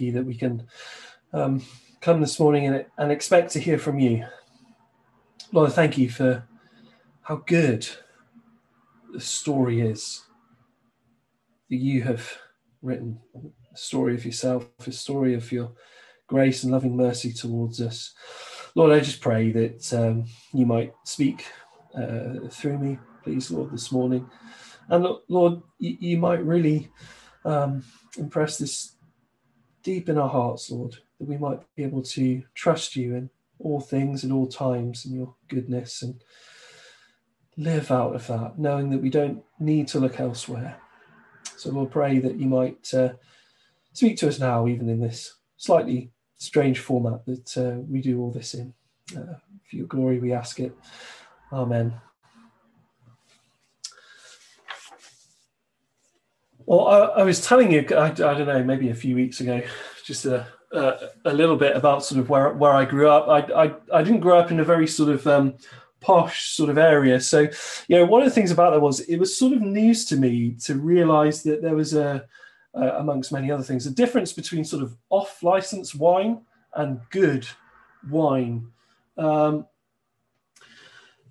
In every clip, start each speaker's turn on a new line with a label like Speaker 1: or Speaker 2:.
Speaker 1: you that we can um, come this morning and, and expect to hear from you. Lord, thank you for how good the story is that you have written a story of yourself, a story of your grace and loving mercy towards us. Lord, I just pray that um, you might speak uh, through me, please, Lord, this morning. And Lord, you, you might really um, impress this deep in our hearts, Lord, that we might be able to trust you in all things at all times and your goodness and live out of that, knowing that we don't need to look elsewhere. So we'll pray that you might uh, speak to us now, even in this slightly strange format that uh, we do all this in. Uh, for your glory, we ask it. Amen. Well, I, I was telling you, I, I, don't know, maybe a few weeks ago, just a, a, a, little bit about sort of where, where I grew up. I, I, I didn't grow up in a very sort of um, posh sort of area. So, you know, one of the things about that was it was sort of news to me to realize that there was a, amongst many other things, a difference between sort of off license wine and good wine. Um,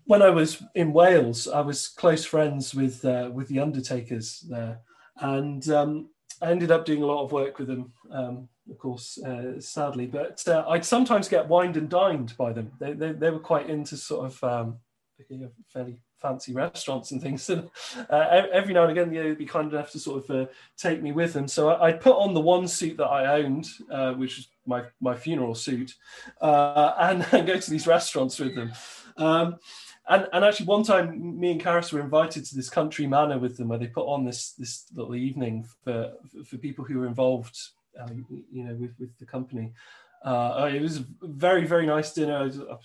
Speaker 1: when I was in Wales, I was close friends with uh, with the undertakers there, and um, I ended up doing a lot of work with them. Um, of course, uh, sadly, but uh, I'd sometimes get wined and dined by them. They, they, they were quite into sort of um, fairly fancy restaurants and things. And uh, every now and again, they'd be kind enough to sort of uh, take me with them. So I, would put on the one suit that I owned, uh, which was my, my funeral suit, uh, and, and, go to these restaurants with them. Um, and, and actually, one time, me and Karis were invited to this country manor with them, where they put on this this little evening for for people who were involved, uh, you know, with with the company. Uh, it was a very very nice dinner. I, was, I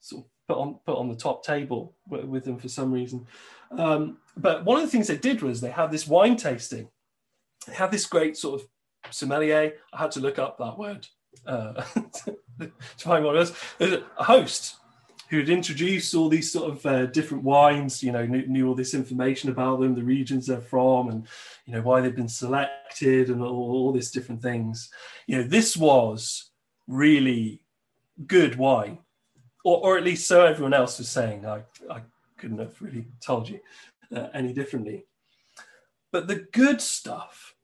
Speaker 1: sort of put on put on the top table with them for some reason. Um, but one of the things they did was they had this wine tasting. They had this great sort of sommelier. I had to look up that word uh, to find what it was. A host who had introduced all these sort of uh, different wines. You know, knew, knew, all this information about them, the regions they're from, and you know why they've been selected, and all, all this different things. You know, this was really good wine or, or at least so everyone else was saying. I, I couldn't have really told you uh, any differently. But the good stuff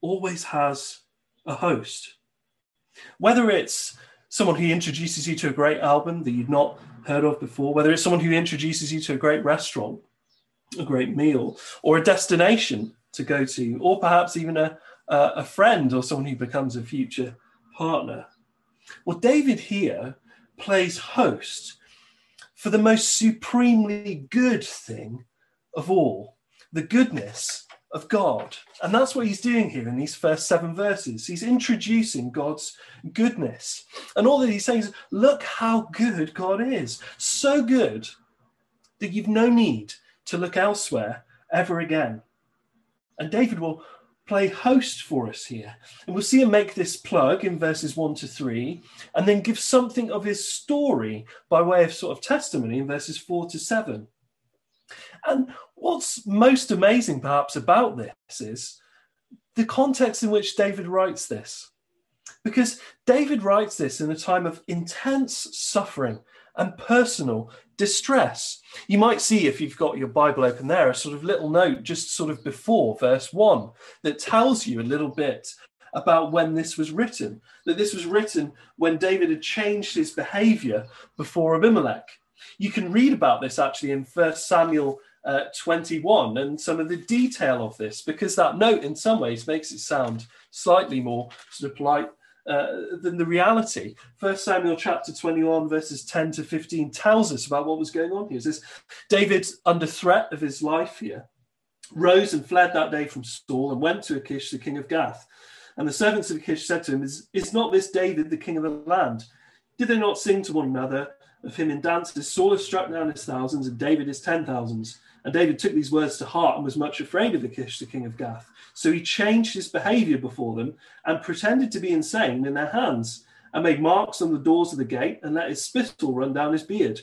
Speaker 1: always has a host. Whether it's someone who introduces you to a great album that you've not heard of before, whether it's someone who introduces you to a great restaurant, a great meal, or a destination to go to, or perhaps even a, a friend or someone who becomes a future partner. Well, David here plays host for the most supremely good thing of all the goodness of God. And that's what he's doing here in these first seven verses. He's introducing God's goodness. And all that he's saying is, look how good God is. So good that you've no need to look elsewhere ever again. And David will play host for us here. And we'll see him make this plug in verses 1 to 3, and then give something of his story by way of sort of testimony in verses 4 to 7. And what's most amazing, perhaps, about this is the context in which David writes this. Because David writes this in a time of intense suffering and personal distress. You might see, if you've got your Bible open there, a sort of little note just sort of before verse 1 that tells you a little bit about when this was written. That this was written when David had changed his behavior before Abimelech. You can read about this actually in 1 Samuel uh, 21 and some of the detail of this because that note in some ways makes it sound slightly more sort of polite uh, than the reality. First Samuel chapter 21, verses 10 to 15 tells us about what was going on here. It says, David, under threat of his life here, rose and fled that day from Saul and went to Achish, the king of Gath. And the servants of Achish said to him, Is, is not this David the king of the land? Did they not sing to one another of him in dances? Saul has struck down his thousands, and David his ten thousands. And David took these words to heart and was much afraid of Achish, the king of Gath. So he changed his behavior before them and pretended to be insane in their hands and made marks on the doors of the gate and let his spittle run down his beard.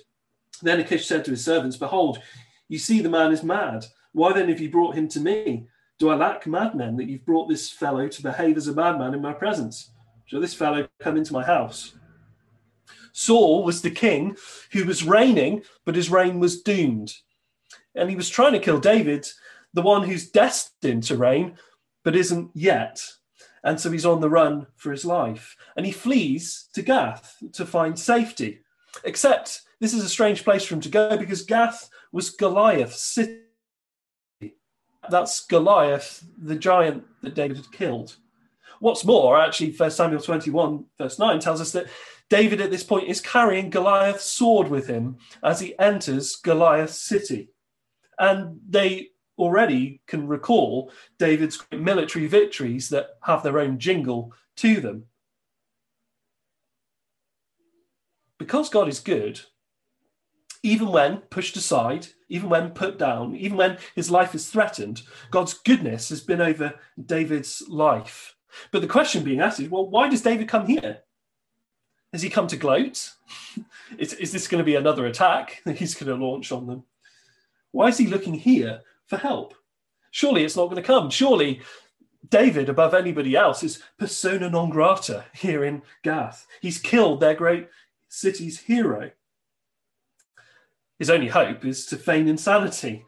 Speaker 1: Then Achish said to his servants, Behold, you see the man is mad. Why then have you brought him to me? Do I lack madmen that you've brought this fellow to behave as a madman in my presence? Shall this fellow come into my house? Saul was the king who was reigning, but his reign was doomed. And he was trying to kill David, the one who's destined to reign, but isn't yet. And so he's on the run for his life. And he flees to Gath to find safety. Except this is a strange place for him to go because Gath was Goliath's city. That's Goliath, the giant that David had killed. What's more, actually, 1 Samuel 21, verse 9 tells us that David at this point is carrying Goliath's sword with him as he enters Goliath's city. And they already can recall David's military victories that have their own jingle to them. Because God is good, even when pushed aside, even when put down, even when his life is threatened, God's goodness has been over David's life. But the question being asked is well, why does David come here? Has he come to gloat? is, is this going to be another attack that he's going to launch on them? Why is he looking here for help? Surely it's not going to come. Surely David, above anybody else, is persona non grata here in Gath. He's killed their great city's hero his only hope is to feign insanity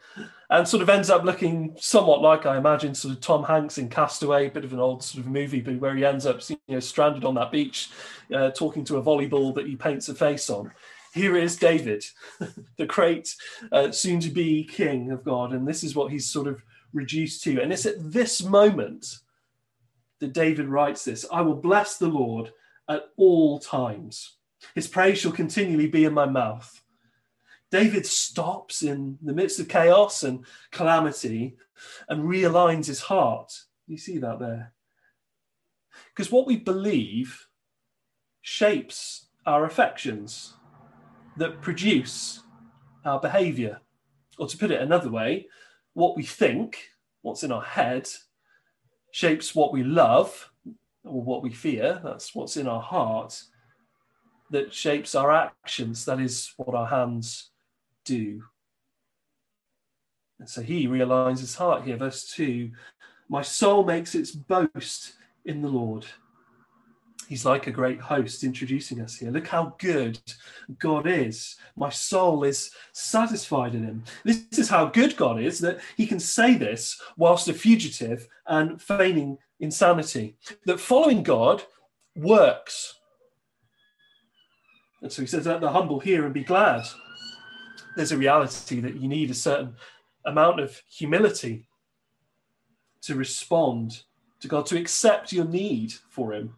Speaker 1: and sort of ends up looking somewhat like I imagine sort of Tom Hanks in Castaway, a bit of an old sort of movie, but where he ends up you know stranded on that beach, uh, talking to a volleyball that he paints a face on. Here is David, the great uh, soon-to-be king of God, and this is what he's sort of reduced to. And it's at this moment that David writes this: "I will bless the Lord at all times; His praise shall continually be in my mouth." David stops in the midst of chaos and calamity and realigns his heart. You see that there? Because what we believe shapes our affections that produce our behavior. Or to put it another way, what we think, what's in our head, shapes what we love or what we fear. That's what's in our heart that shapes our actions. That is what our hands do. And so he realigns his heart here. Verse 2 My soul makes its boast in the Lord. He's like a great host introducing us here. Look how good God is. My soul is satisfied in him. This is how good God is that he can say this whilst a fugitive and feigning insanity. That following God works. And so he says, Let the humble hear and be glad there's a reality that you need a certain amount of humility to respond to God, to accept your need for Him,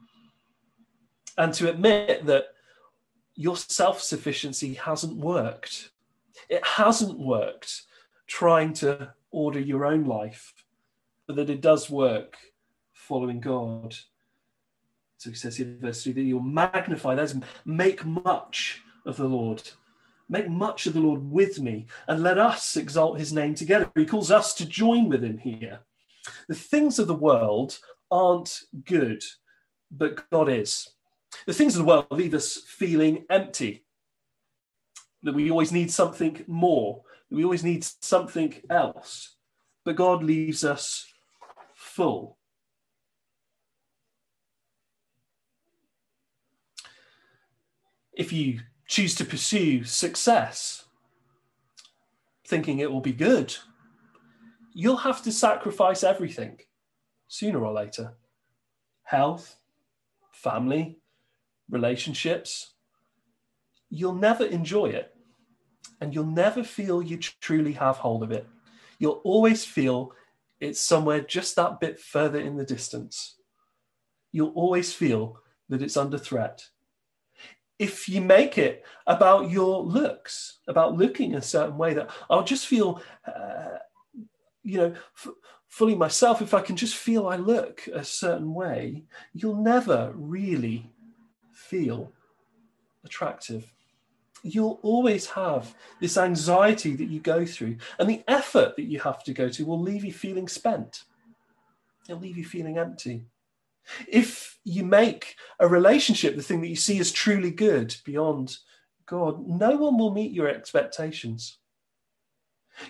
Speaker 1: and to admit that your self sufficiency hasn't worked. It hasn't worked trying to order your own life, but that it does work following God. So he says here, verse 3 that you'll magnify, is, make much of the Lord Make much of the Lord with me, and let us exalt his name together. He calls us to join with him here. The things of the world aren't good, but God is. The things of the world leave us feeling empty, that we always need something more, that we always need something else. But God leaves us full. If you choose to pursue success, thinking it will be good, you'll have to sacrifice everything sooner or later health, family, relationships. You'll never enjoy it, and you'll never feel you truly have hold of it. You'll always feel it's somewhere just that bit further in the distance. You'll always feel that it's under threat if you make it about your looks, about looking a certain way, that I'll just feel, uh, you know, f- fully myself. If I can just feel I look a certain way, you'll never really feel attractive. You'll always have this anxiety that you go through, and the effort that you have to go to will leave you feeling spent. It'll leave you feeling empty. If you make a relationship the thing that you see as truly good beyond God, no one will meet your expectations.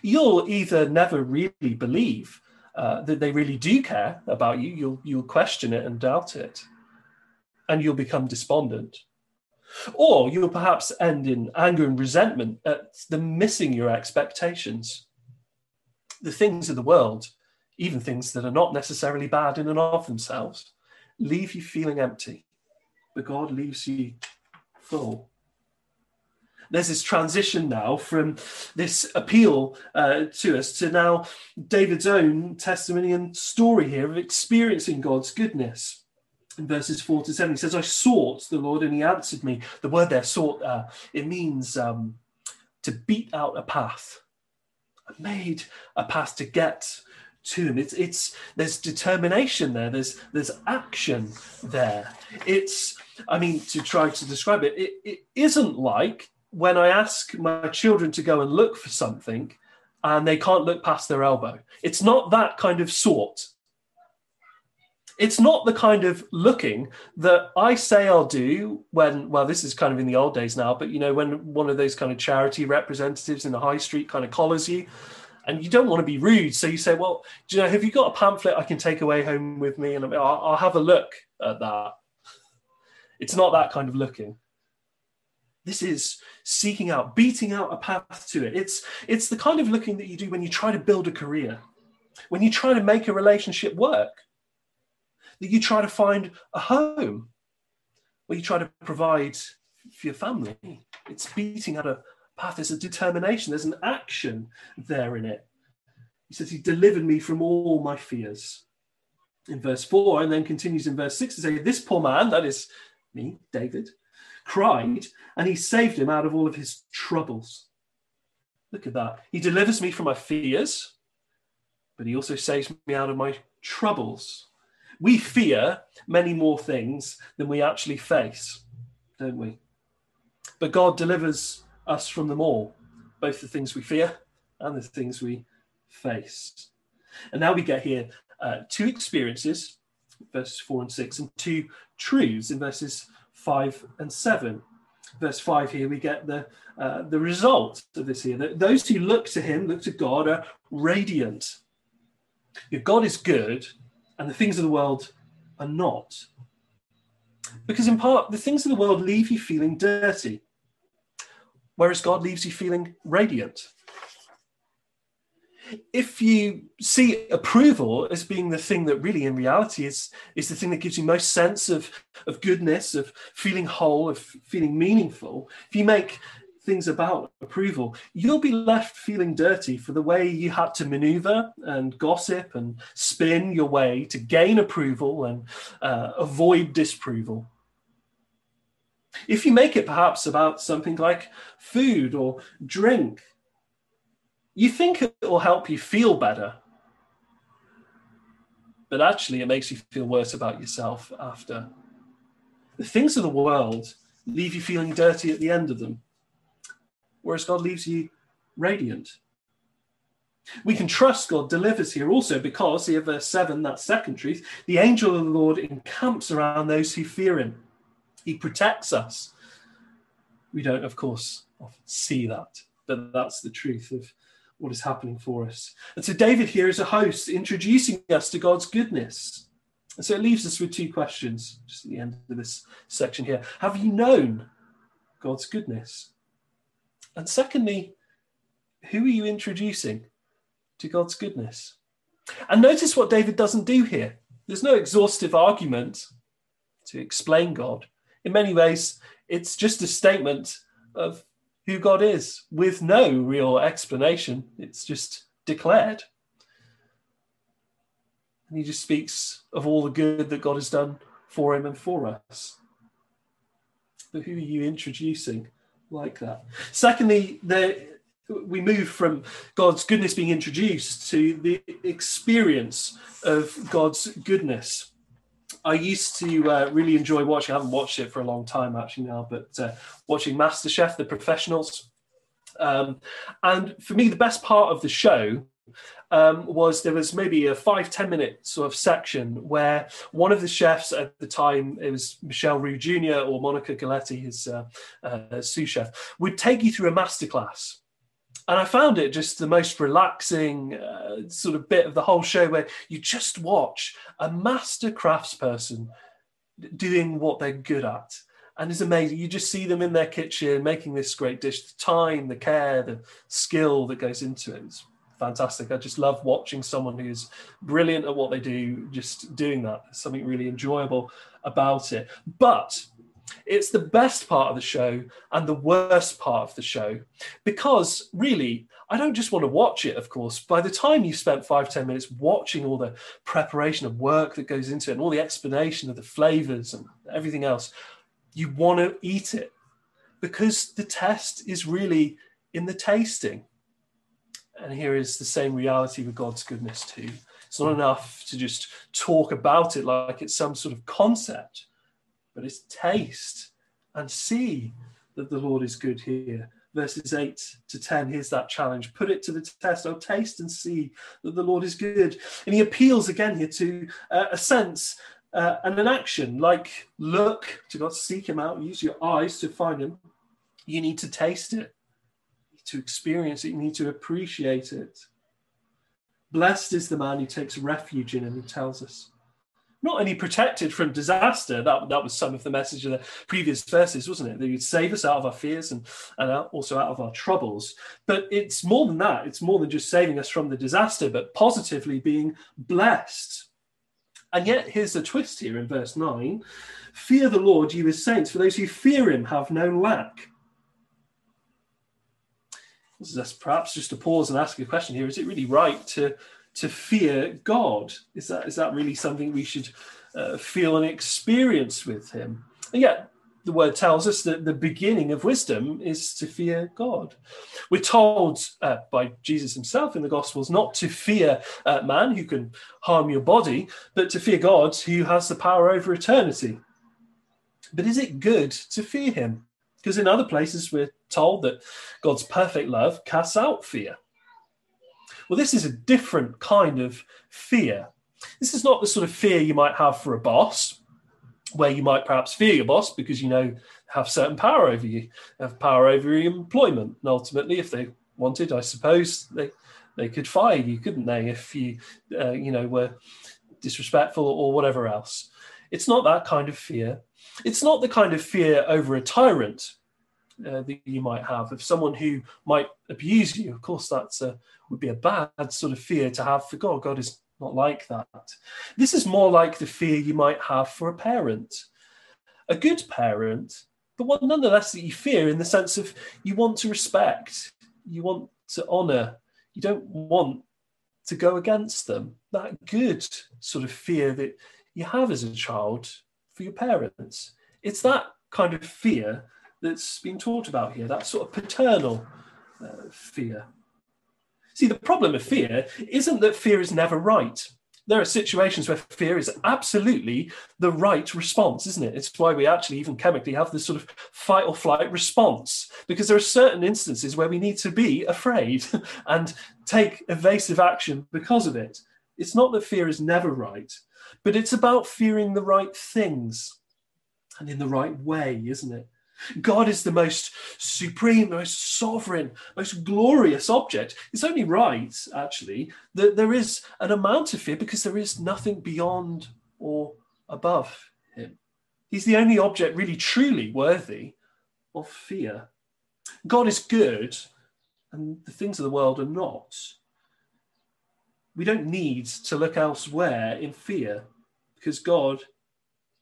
Speaker 1: You'll either never really believe uh, that they really do care about you, you'll you'll question it and doubt it, and you'll become despondent. Or you'll perhaps end in anger and resentment at the missing your expectations. The things of the world, even things that are not necessarily bad in and of themselves, leave you feeling empty, but God leaves you full there's this transition now from this appeal uh, to us to now David's own testimony and story here of experiencing God's goodness. In verses four to seven, he says, "I sought the Lord, and He answered me." The word there, "sought," uh, it means um, to beat out a path. I made a path to get to him. It's it's there's determination there. There's there's action there. It's I mean to try to describe it, it, it isn't like when I ask my children to go and look for something and they can't look past their elbow. It's not that kind of sort. It's not the kind of looking that I say I'll do when, well, this is kind of in the old days now, but you know, when one of those kind of charity representatives in the high street kind of collars you and you don't want to be rude. So you say, well, do you know, have you got a pamphlet I can take away home with me? And I'll, I'll have a look at that. It's not that kind of looking. This is seeking out, beating out a path to it. It's, it's the kind of looking that you do when you try to build a career, when you try to make a relationship work, that you try to find a home, where you try to provide for your family. It's beating out a path. There's a determination, there's an action there in it. He says, He delivered me from all my fears. In verse 4, and then continues in verse 6 to say, This poor man, that is me, David, cried, and he saved him out of all of his troubles. Look at that. He delivers me from my fears, but he also saves me out of my troubles. We fear many more things than we actually face, don't we? But God delivers us from them all, both the things we fear and the things we face. And now we get here uh, two experiences, verses four and six, and two truths in verses 5 and 7. Verse 5 here, we get the, uh, the result of this here. That those who look to him, look to God, are radiant. If God is good and the things of the world are not. Because in part, the things of the world leave you feeling dirty, whereas God leaves you feeling radiant if you see approval as being the thing that really in reality is is the thing that gives you most sense of of goodness of feeling whole of feeling meaningful if you make things about approval you'll be left feeling dirty for the way you had to maneuver and gossip and spin your way to gain approval and uh, avoid disapproval. If you make it perhaps about something like food or drink you think it will help you feel better, but actually it makes you feel worse about yourself after. The things of the world leave you feeling dirty at the end of them, whereas God leaves you radiant. We can trust God delivers here also because, here, verse 7, that second truth, the angel of the Lord encamps around those who fear him. He protects us. We don't, of course, often see that, but that's the truth of what is happening for us. And so David here is a host introducing us to God's goodness. And so it leaves us with two questions just at the end of this section here. Have you known God's goodness? And secondly, who are you introducing to God's goodness? And notice what David doesn't do here. There's no exhaustive argument to explain God. In many ways, it's just a statement of who God is with no real explanation. It's just declared. And he just speaks of all the good that God has done for him and for us. But who are you introducing like that? Secondly, the, we move from God's goodness being introduced to the experience of God's goodness. I used to uh, really enjoy watching. I haven't watched it for a long time actually now, but uh, watching MasterChef, the professionals. Um, and for me, the best part of the show um, was there was maybe a five ten minute sort of section where one of the chefs at the time, it was Michel Roux Jr. or Monica Galetti, his uh, uh, sous chef, would take you through a masterclass and I found it just the most relaxing uh, sort of bit of the whole show where you just watch a master craftsperson doing what they're good at. And it's amazing. You just see them in their kitchen making this great dish. The time, the care, the skill that goes into it. It's fantastic. I just love watching someone who's brilliant at what they do, just doing that. There's something really enjoyable about it. But it's the best part of the show and the worst part of the show because really, I don't just want to watch it, of course. By the time you've spent five, ten minutes watching all the preparation of work that goes into it and all the explanation of the flavors and everything else, you want to eat it because the test is really in the tasting. And here is the same reality with God's goodness, too. It's not enough to just talk about it like it's some sort of concept but it's taste and see that the Lord is good here. Verses 8 to 10, here's that challenge. Put it to the test. Oh, taste and see that the Lord is good. And he appeals again here to uh, a sense uh, and an action like look to God, seek him out, use your eyes to find him. You need to taste it, to experience it, you need to appreciate it. Blessed is the man who takes refuge in him, he tells us not only protected from disaster, that, that was some of the message of the previous verses, wasn't it? That you'd save us out of our fears and, and also out of our troubles. But it's more than that. It's more than just saving us from the disaster, but positively being blessed. And yet, here's the twist here in verse 9 Fear the Lord, you his saints, for those who fear him have no lack. This perhaps just to pause and ask a question here. Is it really right to to fear God? Is that is that really something we should uh, feel and experience with Him? And yet, the word tells us that the beginning of wisdom is to fear God. We're told uh, by Jesus himself in the Gospels not to fear uh, man who can harm your body, but to fear God who has the power over eternity. But is it good to fear him? Because in other places we're told that God's perfect love casts out fear. Well, this is a different kind of fear. This is not the sort of fear you might have for a boss, where you might perhaps fear your boss because you know have certain power over you, have power over your employment, and ultimately, if they wanted, I suppose they they could fire you, couldn't they, if you uh, you know were disrespectful or whatever else. It's not that kind of fear. It's not the kind of fear over a tyrant uh, that you might have of someone who might abuse you. Of course, that would be a bad sort of fear to have for God. God is not like that. This is more like the fear you might have for a parent, a good parent, but one nonetheless that you fear in the sense of you want to respect, you want to honour, you don't want to go against them. That good sort of fear that you have as a child for your parents. It's that kind of fear that's been talked about here, that sort of paternal uh, fear. See, the problem of fear isn't that fear is never right. There are situations where fear is absolutely the right response, isn't it? It's why we actually, even chemically, have this sort of fight or flight response, because there are certain instances where we need to be afraid and take evasive action because of it. It's not that fear is never right, but it's about fearing the right things and in the right way, isn't it? God is the most supreme, most sovereign, most glorious object. It's only right, actually, that there is an amount of fear because there is nothing beyond or above him. He's the only object really truly worthy of fear. God is good, and the things of the world are not. We don't need to look elsewhere in fear because God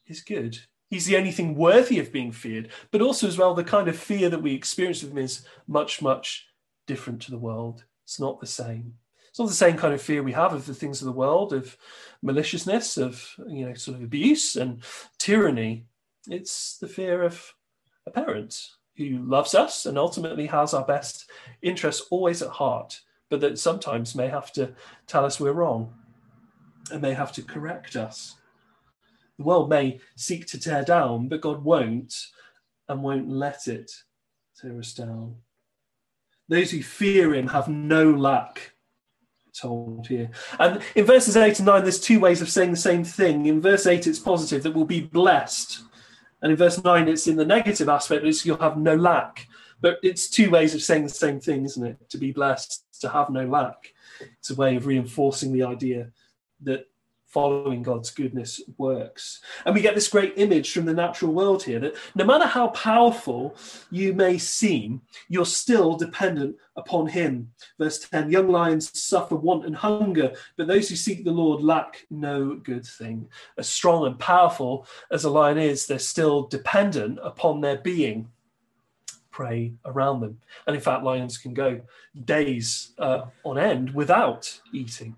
Speaker 1: is good. He's the only thing worthy of being feared, but also as well, the kind of fear that we experience with him is much, much different to the world. It's not the same. It's not the same kind of fear we have of the things of the world, of maliciousness, of you know, sort of abuse and tyranny. It's the fear of a parent who loves us and ultimately has our best interests always at heart, but that sometimes may have to tell us we're wrong and may have to correct us the world may seek to tear down, but God won't and won't let it tear us down. Those who fear him have no lack, told here. And in verses 8 and 9, there's two ways of saying the same thing. In verse 8, it's positive that we'll be blessed. And in verse 9, it's in the negative aspect, it's you'll have no lack. But it's two ways of saying the same thing, isn't it? To be blessed, to have no lack. It's a way of reinforcing the idea that following God's goodness works. And we get this great image from the natural world here that no matter how powerful you may seem, you're still dependent upon Him. Verse 10 Young lions suffer want and hunger, but those who seek the Lord lack no good thing. As strong and powerful as a lion is, they're still dependent upon their being. Prey around them. And in fact, lions can go days uh, on end without eating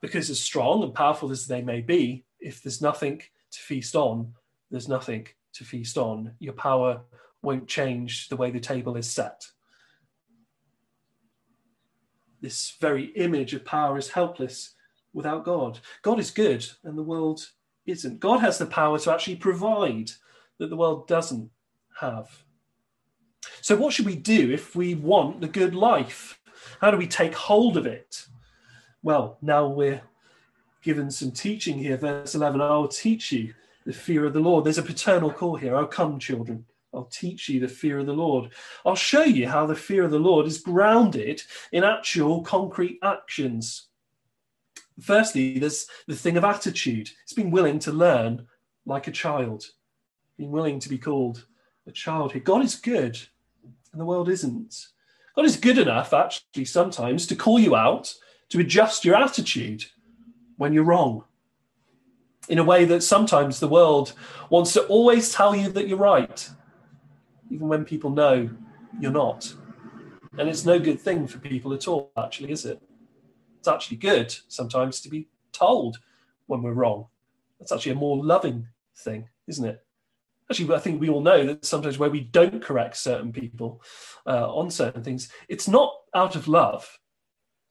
Speaker 1: because as strong and powerful as they may be, if there's nothing to feast on, there's nothing to feast on. Your power won't change the way the table is set. This very image of power is helpless without God. God is good and the world isn't. God has the power to actually provide that the world doesn't have. So, what should we do if we want the good life? How do we take hold of it? Well, now we're given some teaching here. Verse 11 I'll teach you the fear of the Lord. There's a paternal call here. Oh, come, children. I'll teach you the fear of the Lord. I'll show you how the fear of the Lord is grounded in actual concrete actions. Firstly, there's the thing of attitude. It's being willing to learn like a child, being willing to be called a child here. God is good, and the world isn't. God is good enough, actually, sometimes to call you out to adjust your attitude when you're wrong in a way that sometimes the world wants to always tell you that you're right, even when people know you're not. And it's no good thing for people at all, actually, is it? It's actually good sometimes to be told when we're wrong. That's actually a more loving thing, isn't it? Actually, I think we all know that sometimes where we don't correct certain people uh, on certain things, it's not out of love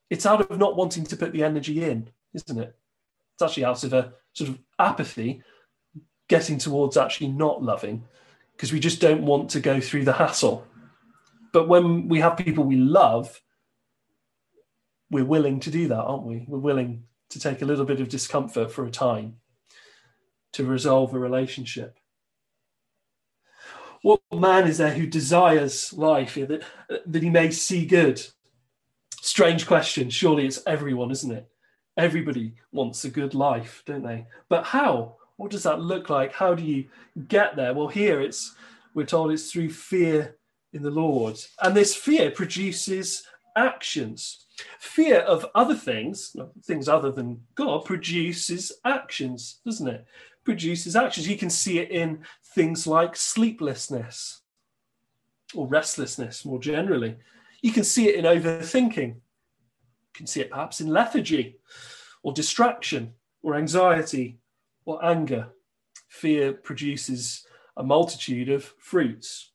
Speaker 1: it's out of not wanting to put the energy in, isn't it? It's actually out of a sort of apathy, getting towards actually not loving, because we just don't want to go through the hassle. But when we have people we love, we're willing to do that, aren't we? We're willing to take a little bit of discomfort for a time to resolve a relationship. What man is there who desires life that, that he may see good? Strange question. Surely it's everyone, isn't it? Everybody wants a good life, don't they? But how? What does that look like? How do you get there? Well, here it's we're told it's through fear in the Lord. And this fear produces actions. Fear of other things, things other than God, produces actions, doesn't it? Produces actions. You can see it in things like sleeplessness or restlessness more generally. You can see it in overthinking. You can see it perhaps in lethargy or distraction or anxiety or anger. Fear produces a multitude of fruits.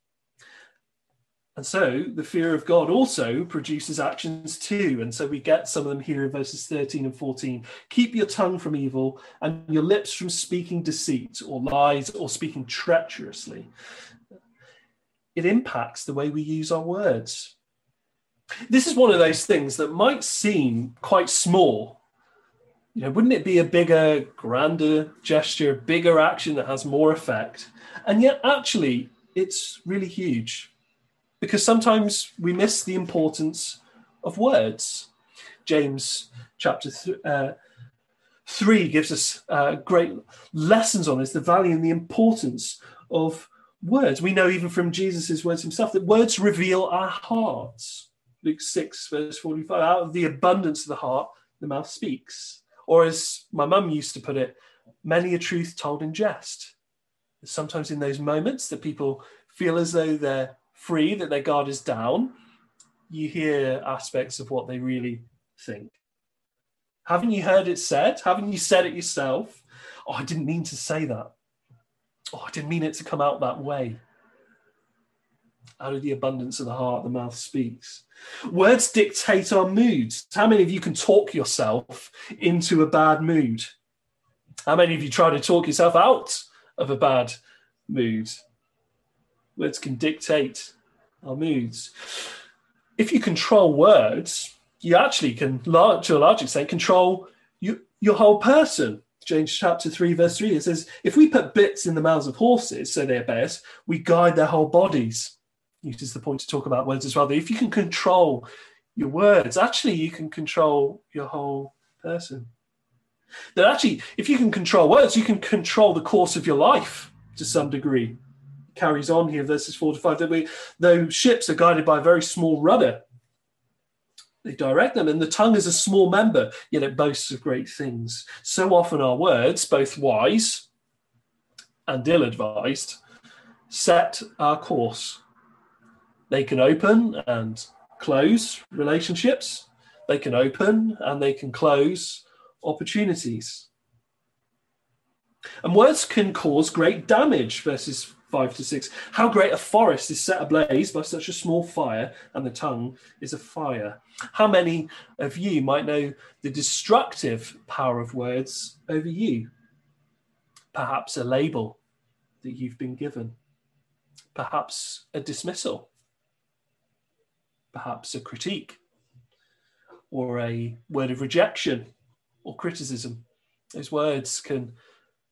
Speaker 1: And so the fear of God also produces actions too. And so we get some of them here in verses 13 and 14. Keep your tongue from evil and your lips from speaking deceit or lies or speaking treacherously. It impacts the way we use our words. This is one of those things that might seem quite small. You know, wouldn't it be a bigger, grander gesture, bigger action that has more effect? And yet, actually, it's really huge because sometimes we miss the importance of words. James chapter th- uh, 3 gives us uh, great lessons on this the value and the importance of words. We know even from Jesus' words himself that words reveal our hearts. Luke 6, verse 45, out of the abundance of the heart, the mouth speaks. Or as my mum used to put it, many a truth told in jest. Sometimes in those moments that people feel as though they're free, that their guard is down, you hear aspects of what they really think. Haven't you heard it said? Haven't you said it yourself? Oh, I didn't mean to say that. Oh, I didn't mean it to come out that way. Out of the abundance of the heart, the mouth speaks. Words dictate our moods. How many of you can talk yourself into a bad mood? How many of you try to talk yourself out of a bad mood? Words can dictate our moods. If you control words, you actually can, to a large extent, control you, your whole person. James chapter 3, verse 3, it says, If we put bits in the mouths of horses so they obey us, we guide their whole bodies. Uses the point to talk about words as well. That if you can control your words, actually, you can control your whole person. That actually, if you can control words, you can control the course of your life to some degree. Carries on here, verses four to five. That we, though ships are guided by a very small rudder, they direct them, and the tongue is a small member, yet it boasts of great things. So often our words, both wise and ill advised, set our course. They can open and close relationships, they can open and they can close opportunities. And words can cause great damage, verses 5 to 6. How great a forest is set ablaze by such a small fire, and the tongue is a fire. How many of you might know the destructive power of words over you? Perhaps a label that you've been given, perhaps a dismissal, perhaps a critique, or a word of rejection or criticism. Those words can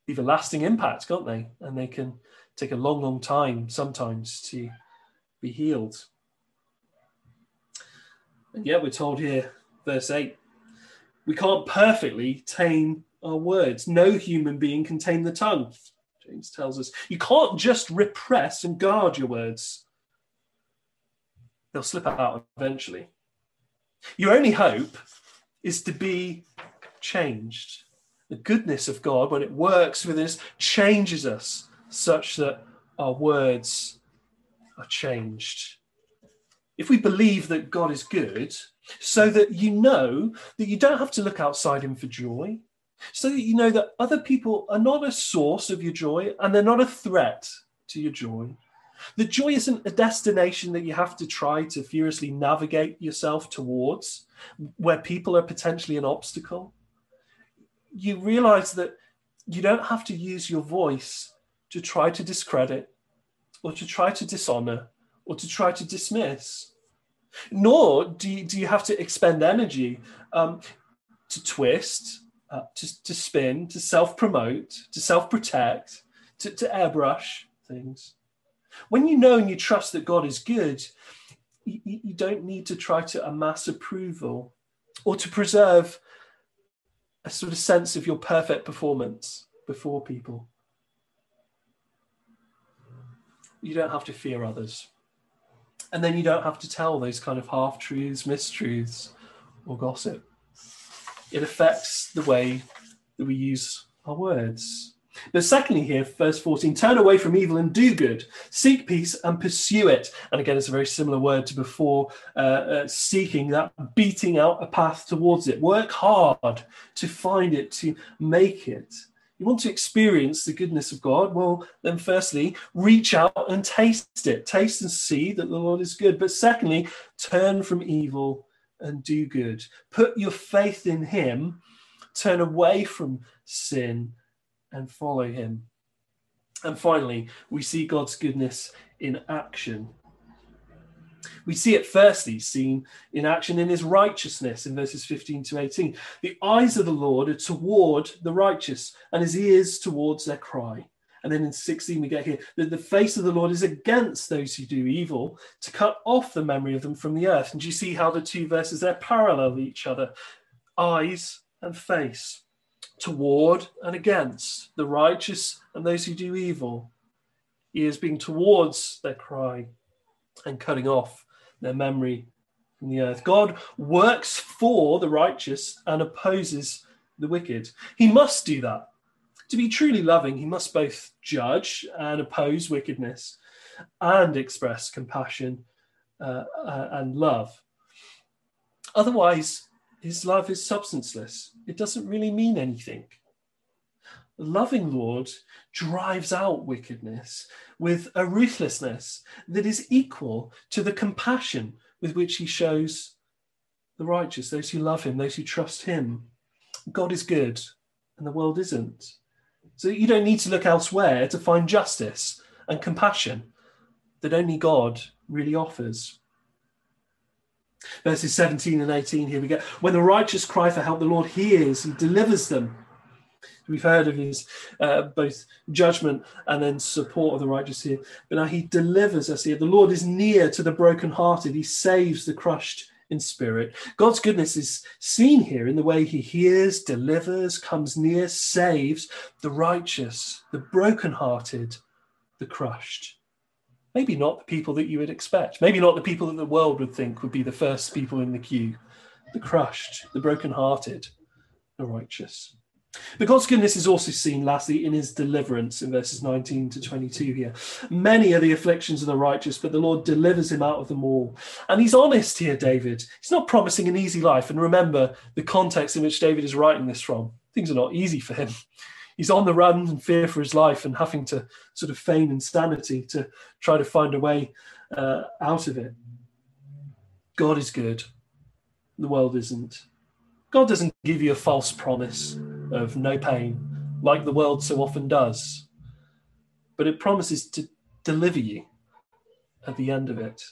Speaker 1: leave a lasting impact, can't they? And they can take a long, long time sometimes to be healed. And yet we're told here, verse 8, we can't perfectly tame our words. No human being can tame the tongue. James tells us you can't just repress and guard your words, they'll slip out eventually. Your only hope is to be changed. The goodness of God, when it works within us, changes us such that our words are changed. If we believe that God is good, so that you know that you don't have to look outside Him for joy, so that you know that other people are not a source of your joy and they're not a threat to your joy. The joy isn't a destination that you have to try to furiously navigate yourself towards, where people are potentially an obstacle. You realize that you don't have to use your voice to try to discredit or to try to dishonor or to try to dismiss. Nor do you, do you have to expend energy um, to twist, uh, to, to spin, to self promote, to self protect, to, to airbrush things. When you know and you trust that God is good, you, you don't need to try to amass approval or to preserve a sort of sense of your perfect performance before people. You don't have to fear others. And then you don't have to tell those kind of half truths, mistruths, or gossip. It affects the way that we use our words. But secondly, here, verse 14, turn away from evil and do good, seek peace and pursue it. And again, it's a very similar word to before uh, uh, seeking that, beating out a path towards it. Work hard to find it, to make it. You want to experience the goodness of God? Well, then, firstly, reach out and taste it. Taste and see that the Lord is good. But secondly, turn from evil and do good. Put your faith in Him, turn away from sin, and follow Him. And finally, we see God's goodness in action. We see it firstly seen in action in his righteousness in verses 15 to 18. The eyes of the Lord are toward the righteous, and his ears towards their cry. And then in 16, we get here that the face of the Lord is against those who do evil, to cut off the memory of them from the earth. And you see how the two verses, they're parallel each other eyes and face, toward and against the righteous and those who do evil. Ears being towards their cry and cutting off their memory from the earth. God works for the righteous and opposes the wicked. He must do that. To be truly loving, he must both judge and oppose wickedness and express compassion uh, uh, and love. Otherwise, his love is substanceless. It doesn't really mean anything. The loving Lord drives out wickedness with a ruthlessness that is equal to the compassion with which he shows the righteous, those who love him, those who trust him. God is good and the world isn't. So you don't need to look elsewhere to find justice and compassion that only God really offers. Verses 17 and 18, here we go. When the righteous cry for help, the Lord hears and delivers them. We've heard of his uh, both judgment and then support of the righteous here. But now he delivers us here. The Lord is near to the brokenhearted, he saves the crushed in spirit. God's goodness is seen here in the way he hears, delivers, comes near, saves the righteous, the brokenhearted, the crushed. Maybe not the people that you would expect. Maybe not the people that the world would think would be the first people in the queue. The crushed, the brokenhearted, the righteous. But God's goodness is also seen, lastly, in his deliverance in verses 19 to 22 here. Many are the afflictions of the righteous, but the Lord delivers him out of them all. And he's honest here, David. He's not promising an easy life. And remember the context in which David is writing this from. Things are not easy for him. He's on the run and fear for his life and having to sort of feign insanity to try to find a way uh, out of it. God is good, the world isn't. God doesn't give you a false promise of no pain like the world so often does, but it promises to deliver you at the end of it.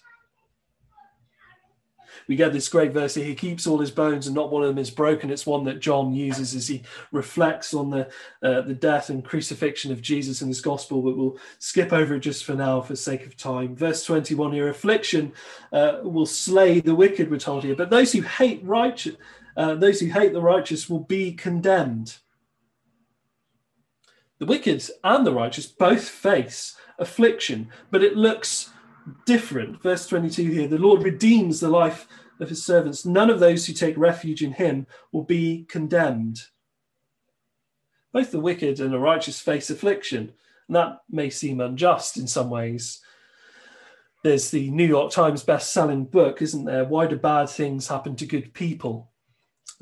Speaker 1: We get this great verse here. He keeps all his bones, and not one of them is broken. It's one that John uses as he reflects on the uh, the death and crucifixion of Jesus in this gospel. But we'll skip over it just for now, for sake of time. Verse twenty-one Your affliction uh, will slay the wicked. We're told here, but those who hate righteous uh, those who hate the righteous will be condemned. The wicked and the righteous both face affliction, but it looks different. Verse 22 here the Lord redeems the life of his servants. None of those who take refuge in him will be condemned. Both the wicked and the righteous face affliction, and that may seem unjust in some ways. There's the New York Times best-selling book, isn't there? Why do bad things happen to good people?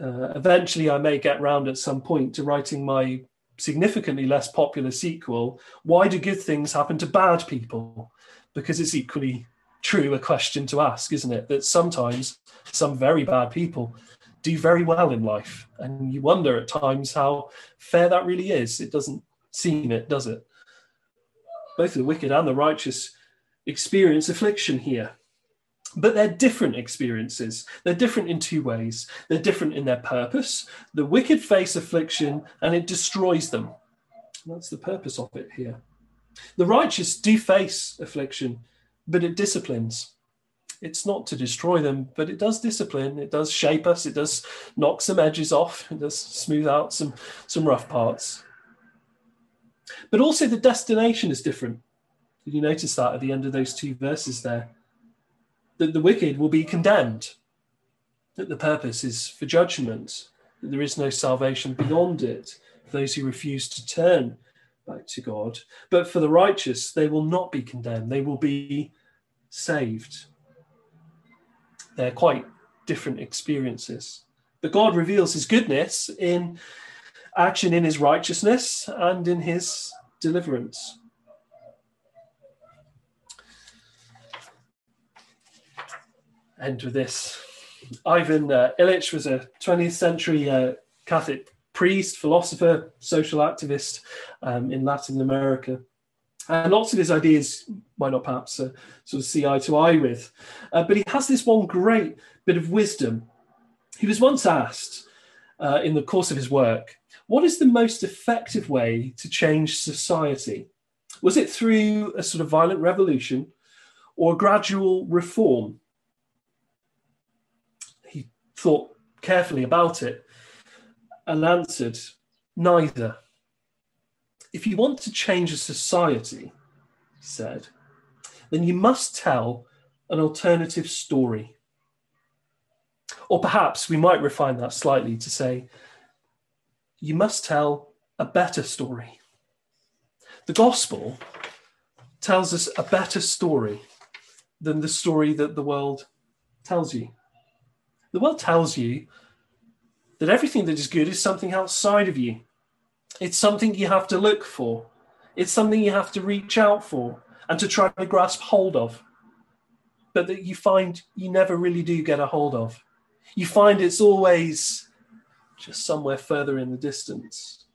Speaker 1: Uh, eventually, I may get round at some point to writing my significantly less popular sequel, Why Do Good Things Happen to Bad People? Because it's equally true a question to ask, isn't it? That sometimes some very bad people do very well in life. And you wonder at times how fair that really is. It doesn't seem it, does it? Both the wicked and the righteous experience affliction here. But they're different experiences. They're different in two ways. They're different in their purpose. The wicked face affliction and it destroys them. That's the purpose of it here. The righteous do face affliction, but it disciplines. It's not to destroy them, but it does discipline. It does shape us. It does knock some edges off. It does smooth out some, some rough parts. But also the destination is different. Did you notice that at the end of those two verses there? That the wicked will be condemned, that the purpose is for judgment, that there is no salvation beyond it for those who refuse to turn back to God. But for the righteous, they will not be condemned, they will be saved. They're quite different experiences. But God reveals his goodness in action in his righteousness and in his deliverance. End with this. Ivan uh, Illich was a 20th century uh, Catholic priest, philosopher, social activist um, in Latin America. And lots of his ideas might not perhaps uh, sort of see eye to eye with. Uh, but he has this one great bit of wisdom. He was once asked uh, in the course of his work, what is the most effective way to change society? Was it through a sort of violent revolution or gradual reform? Thought carefully about it and answered neither. If you want to change a society, he said, then you must tell an alternative story. Or perhaps we might refine that slightly to say, you must tell a better story. The gospel tells us a better story than the story that the world tells you. The world tells you that everything that is good is something outside of you. It's something you have to look for. It's something you have to reach out for and to try to grasp hold of. But that you find you never really do get a hold of. You find it's always just somewhere further in the distance.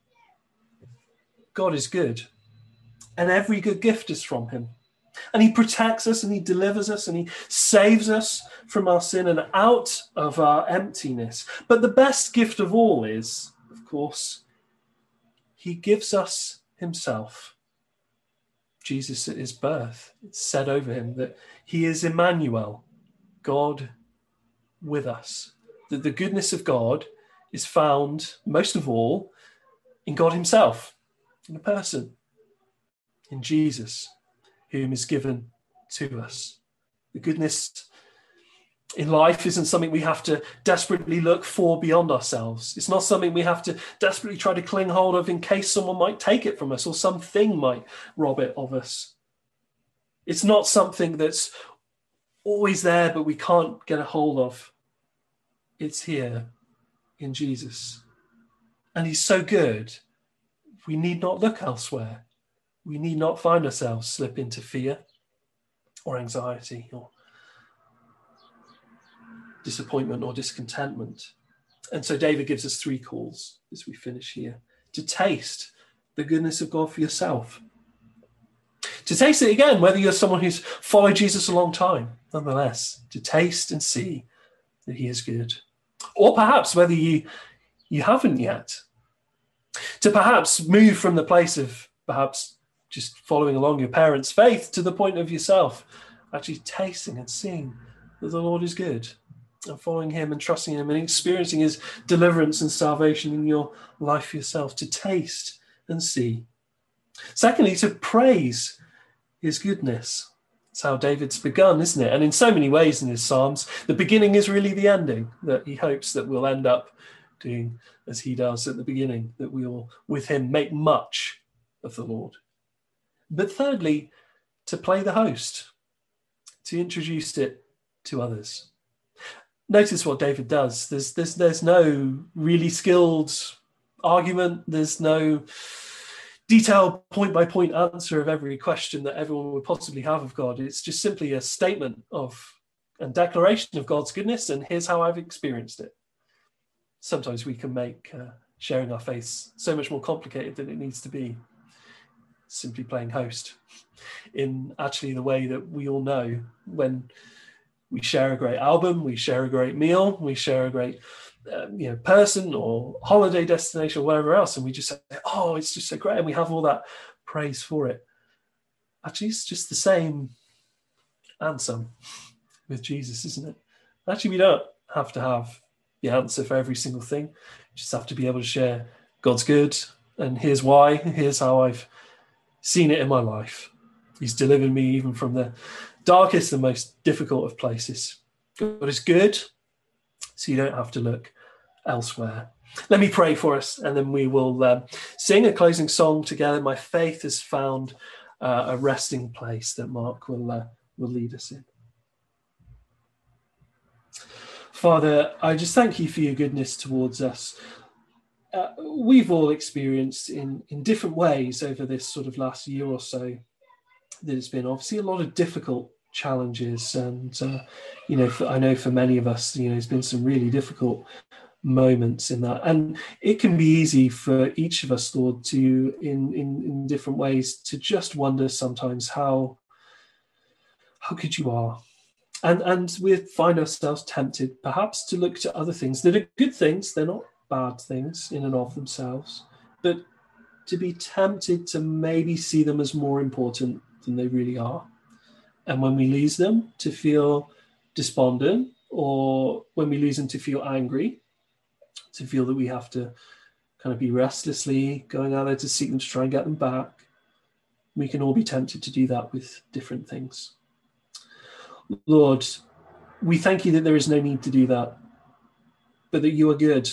Speaker 1: God is good, and every good gift is from Him. And he protects us and he delivers us and he saves us from our sin and out of our emptiness. But the best gift of all is, of course, he gives us himself. Jesus at his birth, it's said over him that he is Emmanuel, God with us. That the goodness of God is found most of all in God himself, in a person, in Jesus, whom is given to us. The goodness in life isn't something we have to desperately look for beyond ourselves. It's not something we have to desperately try to cling hold of in case someone might take it from us or something might rob it of us. It's not something that's always there but we can't get a hold of. It's here in Jesus. And He's so good, we need not look elsewhere. We need not find ourselves slip into fear or anxiety or disappointment or discontentment. And so David gives us three calls as we finish here to taste the goodness of God for yourself. To taste it again, whether you're someone who's followed Jesus a long time, nonetheless, to taste and see that he is good. Or perhaps whether you you haven't yet. To perhaps move from the place of perhaps just following along your parents' faith to the point of yourself actually tasting and seeing that the Lord is good and following him and trusting him and experiencing his deliverance and salvation in your life yourself to taste and see. Secondly, to praise his goodness. That's how David's begun, isn't it? And in so many ways in his Psalms, the beginning is really the ending, that he hopes that we'll end up doing as he does at the beginning, that we will, with him, make much of the Lord. But thirdly, to play the host, to introduce it to others notice what David does. There's there's there's no really skilled argument. There's no detailed point by point answer of every question that everyone would possibly have of God. It's just simply a statement of and declaration of God's goodness, and here's how I've experienced it. Sometimes we can make uh, sharing our faith so much more complicated than it needs to be. Simply playing host in actually the way that we all know when we share a great album, we share a great meal, we share a great um, you know person or holiday destination or wherever else, and we just say, "Oh, it's just so great," and we have all that praise for it. Actually, it's just the same some with Jesus, isn't it? Actually, we don't have to have the answer for every single thing. We just have to be able to share God's good, and here's why. Here's how I've seen it in my life. He's delivered me even from the darkest and most difficult of places. God is good, so you don't have to look elsewhere. Let me pray for us, and then we will um, sing a closing song together. My faith has found uh, a resting place that Mark will uh, will lead us in. Father, I just thank you for your goodness towards us. Uh, we've all experienced in in different ways over this sort of last year or so that it's been obviously a lot of difficult challenges. And uh, you know for, i know for many of us you know there's been some really difficult moments in that. And it can be easy for each of us lord to in in, in different ways to just wonder sometimes how how good you are. And and we find ourselves tempted perhaps to look to other things that are good things. They're not bad things in and of themselves but to be tempted to maybe see them as more important than they really are. And when we lose them, to feel despondent, or when we lose them, to feel angry, to feel that we have to kind of be restlessly going out there to seek them to try and get them back. We can all be tempted to do that with different things. Lord, we thank you that there is no need to do that, but that you are good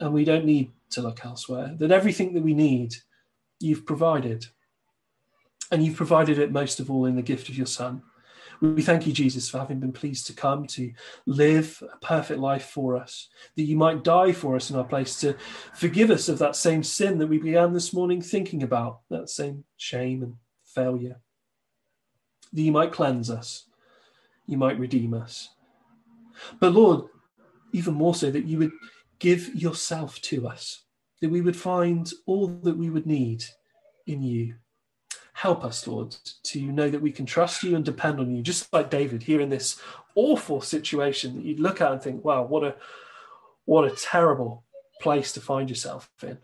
Speaker 1: and we don't need to look elsewhere, that everything that we need, you've provided. And you've provided it most of all in the gift of your Son. We thank you, Jesus, for having been pleased to come to live a perfect life for us, that you might die for us in our place to forgive us of that same sin that we began this morning thinking about, that same shame and failure. That you might cleanse us, you might redeem us. But Lord, even more so, that you would give yourself to us, that we would find all that we would need in you. Help us, Lord, to know that we can trust you and depend on you, just like David here in this awful situation that you'd look at and think, wow, what a what a terrible place to find yourself in.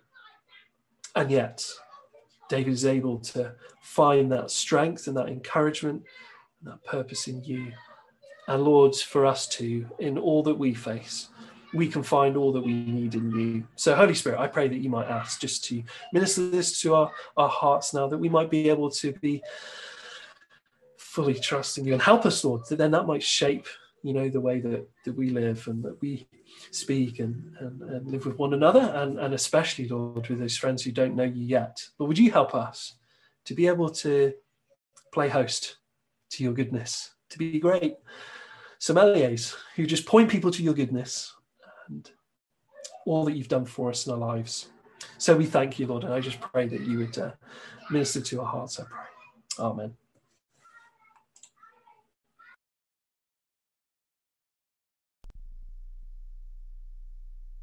Speaker 1: And yet, David is able to find that strength and that encouragement and that purpose in you. And Lord, for us too, in all that we face, we can find all that we need in you. So, Holy Spirit, I pray that you might ask just to minister this to our, our hearts now, that we might be able to be fully trusting you and help us, Lord, that then that might shape, you know, the way that, that we live and that we speak and, and, and live with one another, and, and especially, Lord, with those friends who don't know you yet. But would you help us to be able to play host to your goodness, to be great sommeliers who just point people to your goodness and all that you've done for us in our lives. So we thank you, Lord, and I just pray that you would uh, minister to our hearts, I pray. Amen.